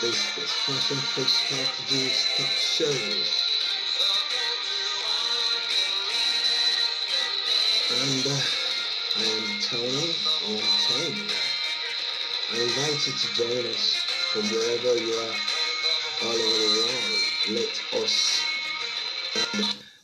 This is Fashion Food Strategies Talk Show. And uh, I am Tony, am Tony. I invite you to join us from wherever you are all over the world. Let us.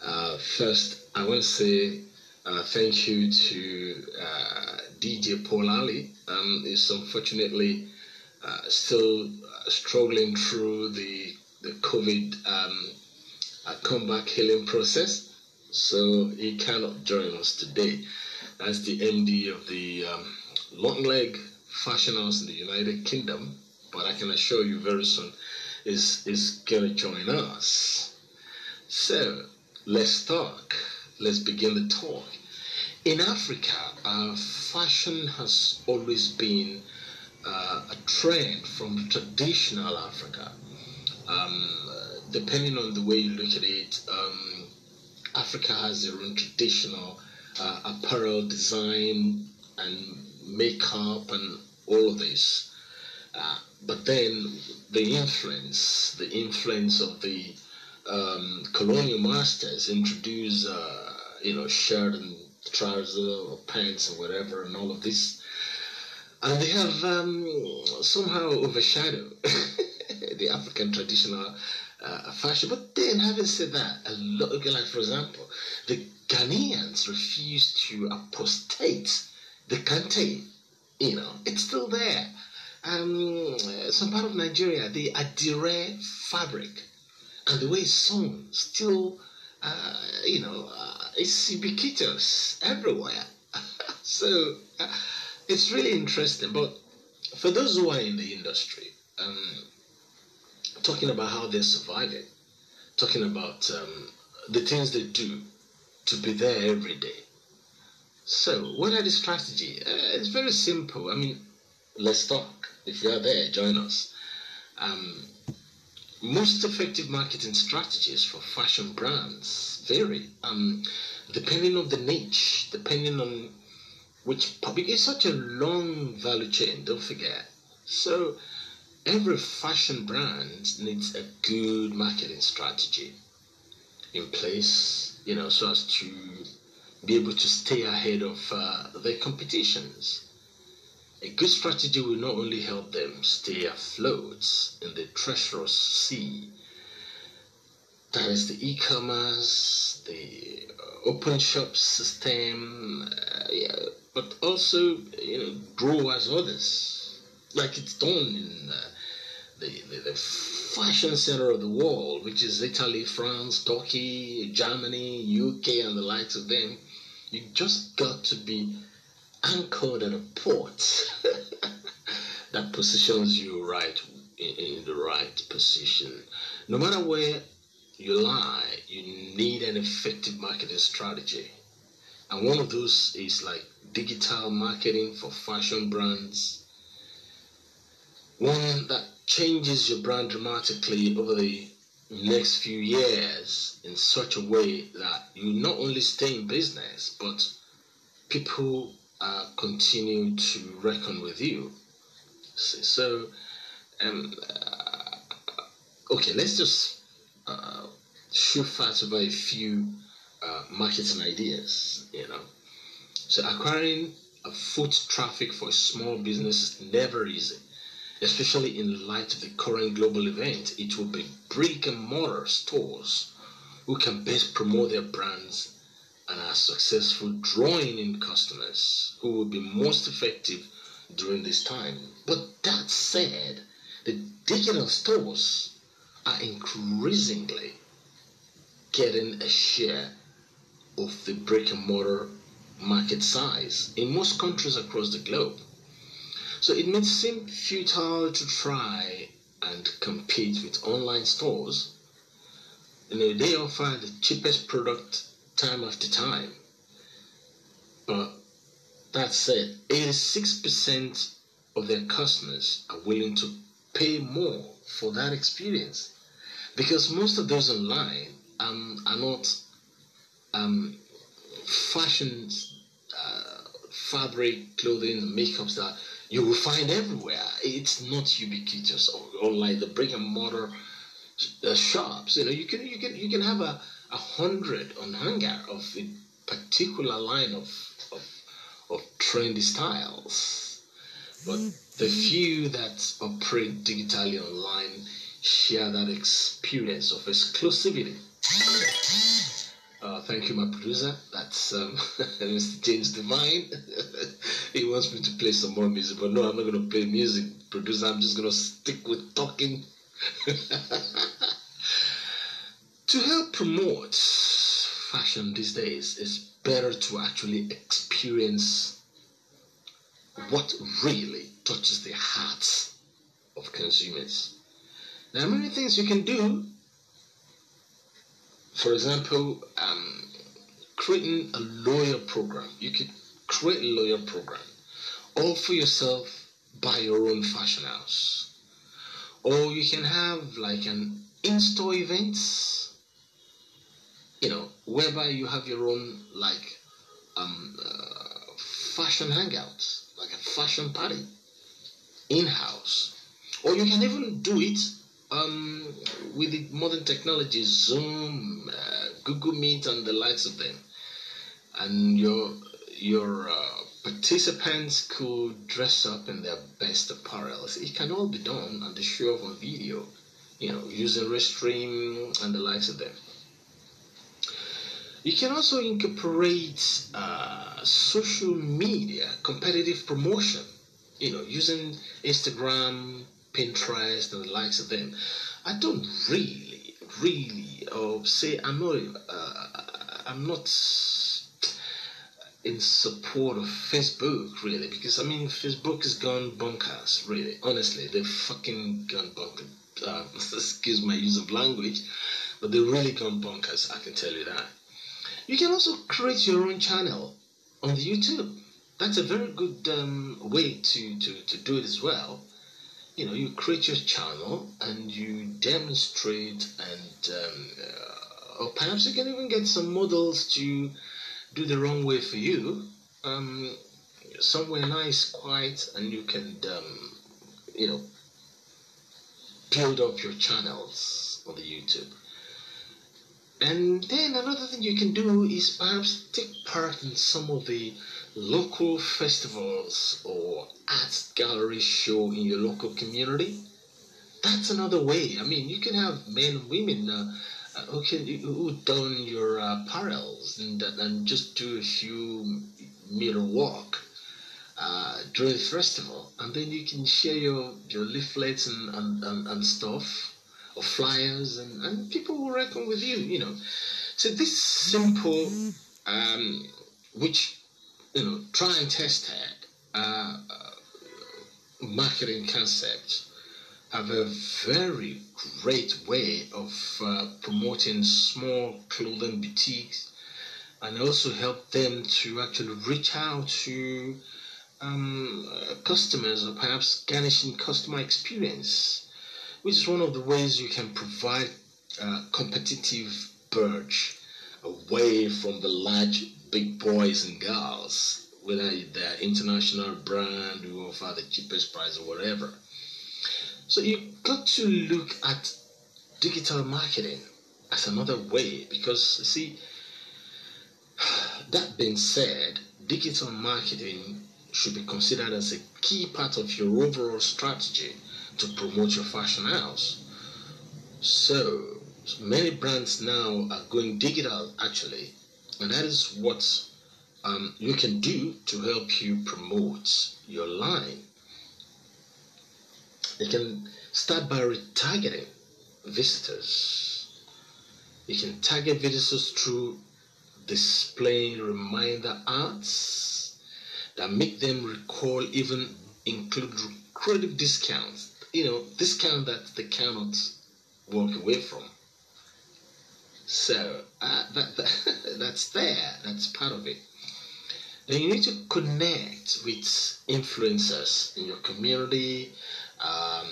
Uh, first, I want to say uh, thank you to uh, DJ Paul Ali. Um, is unfortunately uh, still uh, struggling through the the COVID um, uh, comeback healing process, so he cannot join us today. That's the MD of the um, Long Leg Fashion House in the United Kingdom, but I can assure you very soon is is gonna join us. So let's talk. Let's begin the talk. In Africa, uh, fashion has always been uh, a trend from traditional Africa. Um, depending on the way you look at it, um, Africa has their own traditional uh, apparel design and makeup and all of this. Uh, but then the influence, the influence of the um, colonial masters introduced, uh, you know, shirt and trousers or pants or whatever and all of this and they have um, somehow overshadowed the African traditional uh, fashion. But then, having said that, a lot of like for example, the Ghanaians refuse to apostate the kente. You know, it's still there. Um, some part of Nigeria, the adire fabric and the way it's sewn still, uh, you know, uh, it's ubiquitous everywhere. so. Uh, it's really interesting. But for those who are in the industry, um, talking about how they're surviving, talking about um, the things they do to be there every day. So, what are the strategy? Uh, it's very simple. I mean, let's talk. If you are there, join us. Um, most effective marketing strategies for fashion brands vary, um, depending on the niche, depending on which public is such a long value chain, don't forget. So every fashion brand needs a good marketing strategy in place, you know, so as to be able to stay ahead of uh, their competitions. A good strategy will not only help them stay afloat in the treacherous sea that is the e-commerce, the uh, open shop system, uh, yeah, but also you know grow as others, like it's done in uh, the, the, the fashion center of the world, which is Italy, France, Turkey, Germany, UK, and the likes of them. You just got to be anchored at a port that positions you right in, in the right position. No matter where you lie, you need an effective marketing strategy. And one of those is like digital marketing for fashion brands. One that changes your brand dramatically over the next few years in such a way that you not only stay in business, but people uh, continue to reckon with you. So, um, uh, okay, let's just uh, shoot fast over a few uh, marketing ideas, you know. So acquiring a foot traffic for a small business is never easy, especially in light of the current global event. It will be brick and mortar stores who can best promote their brands and are successful drawing in customers who will be most effective during this time. But that said, the digital stores are increasingly getting a share of the brick and mortar market size in most countries across the globe. So it may seem futile to try and compete with online stores. You know, they offer the cheapest product time after time. But that said, 86% of their customers are willing to pay more for that experience because most of those online um, are not um, fashion, uh, fabric, clothing, makeups that you will find everywhere. It's not ubiquitous, unlike the brick and mortar uh, shops. You know, you can you can you can have a, a hundred on hanger of a particular line of of, of trendy styles, but the few that operate digitally online share that experience of exclusivity. Thank you, my producer. That's um, Mr. James Divine. he wants me to play some more music, but no, I'm not going to play music, producer. I'm just going to stick with talking. to help promote fashion these days, it's better to actually experience what really touches the hearts of consumers. There are many things you can do for example, um, creating a lawyer program. You could create a lawyer program all for yourself by your own fashion house. Or you can have like an in-store events, you know, whereby you have your own like um, uh, fashion hangouts, like a fashion party in-house. Or you can even do it um, with the modern technology, Zoom, uh, Google Meet, and the likes of them, and your your uh, participants could dress up in their best apparel. It can all be done and show off on video, you know, using Restream and the likes of them. You can also incorporate uh, social media competitive promotion, you know, using Instagram, Pinterest and the likes of them. I don't really, really, uh, say I'm not, uh, I'm not in support of Facebook really because I mean Facebook has gone bonkers really. Honestly, they've fucking gone bonkers. Uh, excuse my use of language, but they've really gone bonkers. I can tell you that. You can also create your own channel on the YouTube. That's a very good um, way to, to, to do it as well you know, you create your channel and you demonstrate and um, uh, or perhaps you can even get some models to do the wrong way for you um, somewhere nice, quiet, and you can, um, you know, build up your channels on the YouTube. And then another thing you can do is perhaps take part in some of the local festivals or art gallery show in your local community. That's another way. I mean, you can have men and women uh, uh who can who don your uh, apparels and and just do a few meter walk uh, during the festival, and then you can share your your leaflets and and, and, and stuff or flyers, and, and people will reckon with you. You know, so this simple, um, which you know, try and test it. Uh, marketing concepts have a very great way of uh, promoting small clothing boutiques and also help them to actually reach out to um, uh, customers or perhaps garnishing customer experience, which is one of the ways you can provide uh, competitive purge away from the large big boys and girls, whether they're international brand who offer the cheapest price or whatever. So you got to look at digital marketing as another way because see that being said, digital marketing should be considered as a key part of your overall strategy to promote your fashion house. So many brands now are going digital actually and that is what um, you can do to help you promote your line. You can start by retargeting visitors. You can target visitors through displaying reminder ads that make them recall, even include credit discounts. You know, discount that they cannot walk away from. So uh, that, that, that's there. That's part of it. Then you need to connect with influencers in your community, um,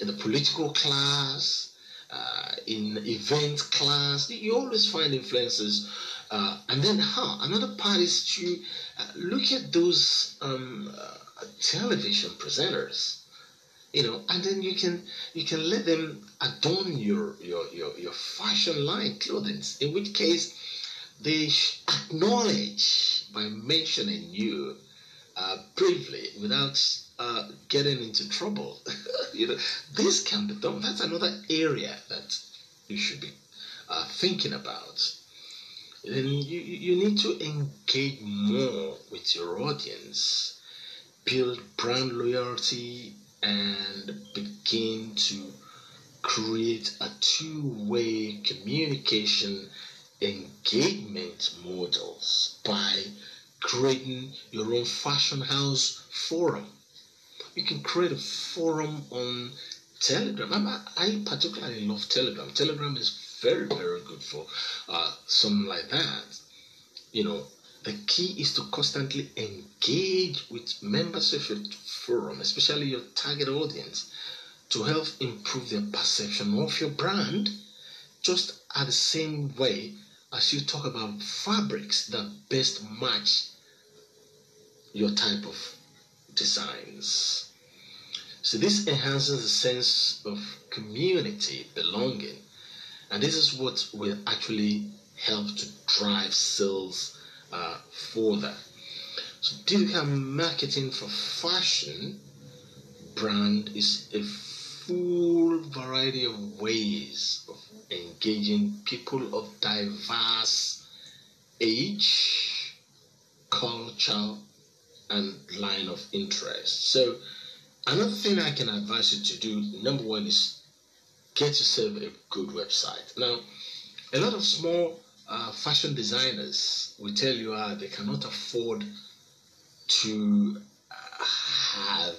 in the political class, uh, in event class. You always find influencers. Uh, and then, huh, another part is to uh, look at those um, uh, television presenters you know and then you can you can let them adorn your your your, your fashion line clothing in which case they acknowledge by mentioning you uh, briefly without uh, getting into trouble. You know this can be done. That's another area that you should be uh, thinking about. Then you, you need to engage more with your audience build brand loyalty and begin to create a two-way communication engagement models by creating your own fashion house forum. You can create a forum on Telegram. I, I particularly love Telegram. Telegram is very, very good for uh, something like that. You know, the key is to constantly engage with members of your forum, especially your target audience, to help improve their perception of your brand, just at the same way as you talk about fabrics that best match your type of designs. So this enhances the sense of community belonging, and this is what will actually help to drive sales uh, for that. So digital marketing for fashion brand is a full variety of ways of engaging people of diverse age, culture, and line of interest. So another thing I can advise you to do, number one, is get yourself a good website. Now, a lot of small uh, fashion designers will tell you uh, they cannot afford to uh, have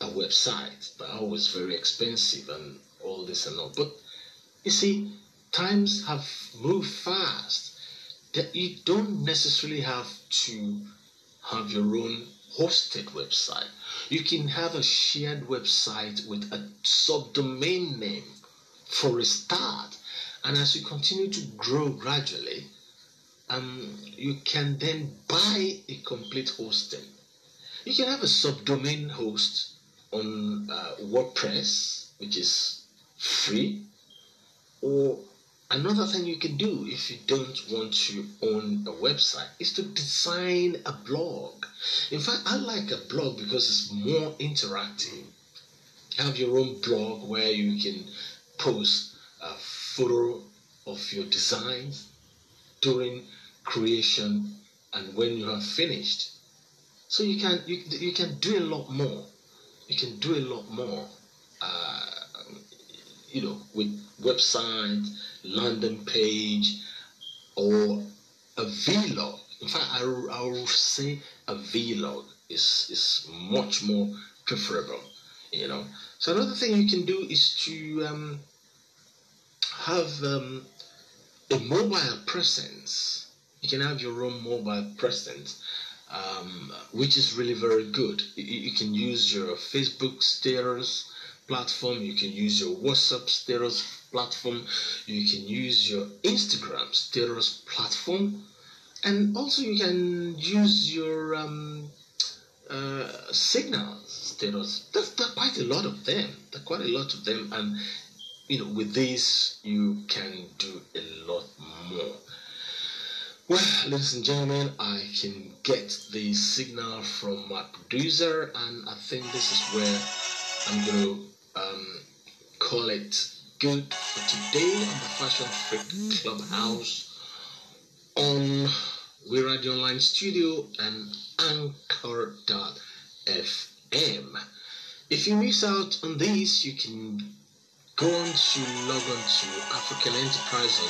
a website. They're always very expensive and all this and all. But you see, times have moved fast that you don't necessarily have to have your own hosted website. You can have a shared website with a subdomain name for a start and as you continue to grow gradually, um, you can then buy a complete hosting. You can have a subdomain host on uh, WordPress, which is free, or another thing you can do if you don't want to own a website is to design a blog. In fact, I like a blog because it's more interactive. Have your own blog where you can post uh, photo of your designs during creation and when you have finished. So you can you, you can do a lot more. You can do a lot more. Uh, you know, with website, landing page, or a vlog. In fact, I, I will say a vlog is is much more preferable. You know. So another thing you can do is to um, have um, a mobile presence. You can have your own mobile presence, um, which is really very good. You, you, can use your Facebook status platform. You can use your WhatsApp status platform. You can use your Instagram status platform, and also you can use your um, uh, Signal status. There's, there's quite a lot of them. There are quite a lot of them, and you know, with this, you can do a lot more. Well, ladies and gentlemen, I can get the signal from my producer, and I think this is where I'm going to um, call it good for today on the Fashion Freak Clubhouse on We Radio Online Studio and Anchor.fm. If you miss out on this, you can go on to log on to African Enterprise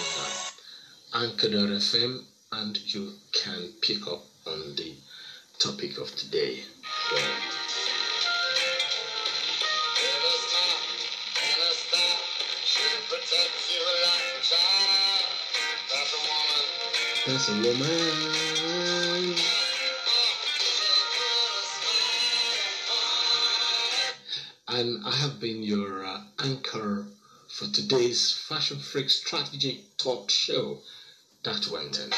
on Anchor.fm and you can pick up on the topic of today. That's a woman. and I have been your uh, anchor for today's Fashion Freak Strategy Talk Show, Dr. Wellington.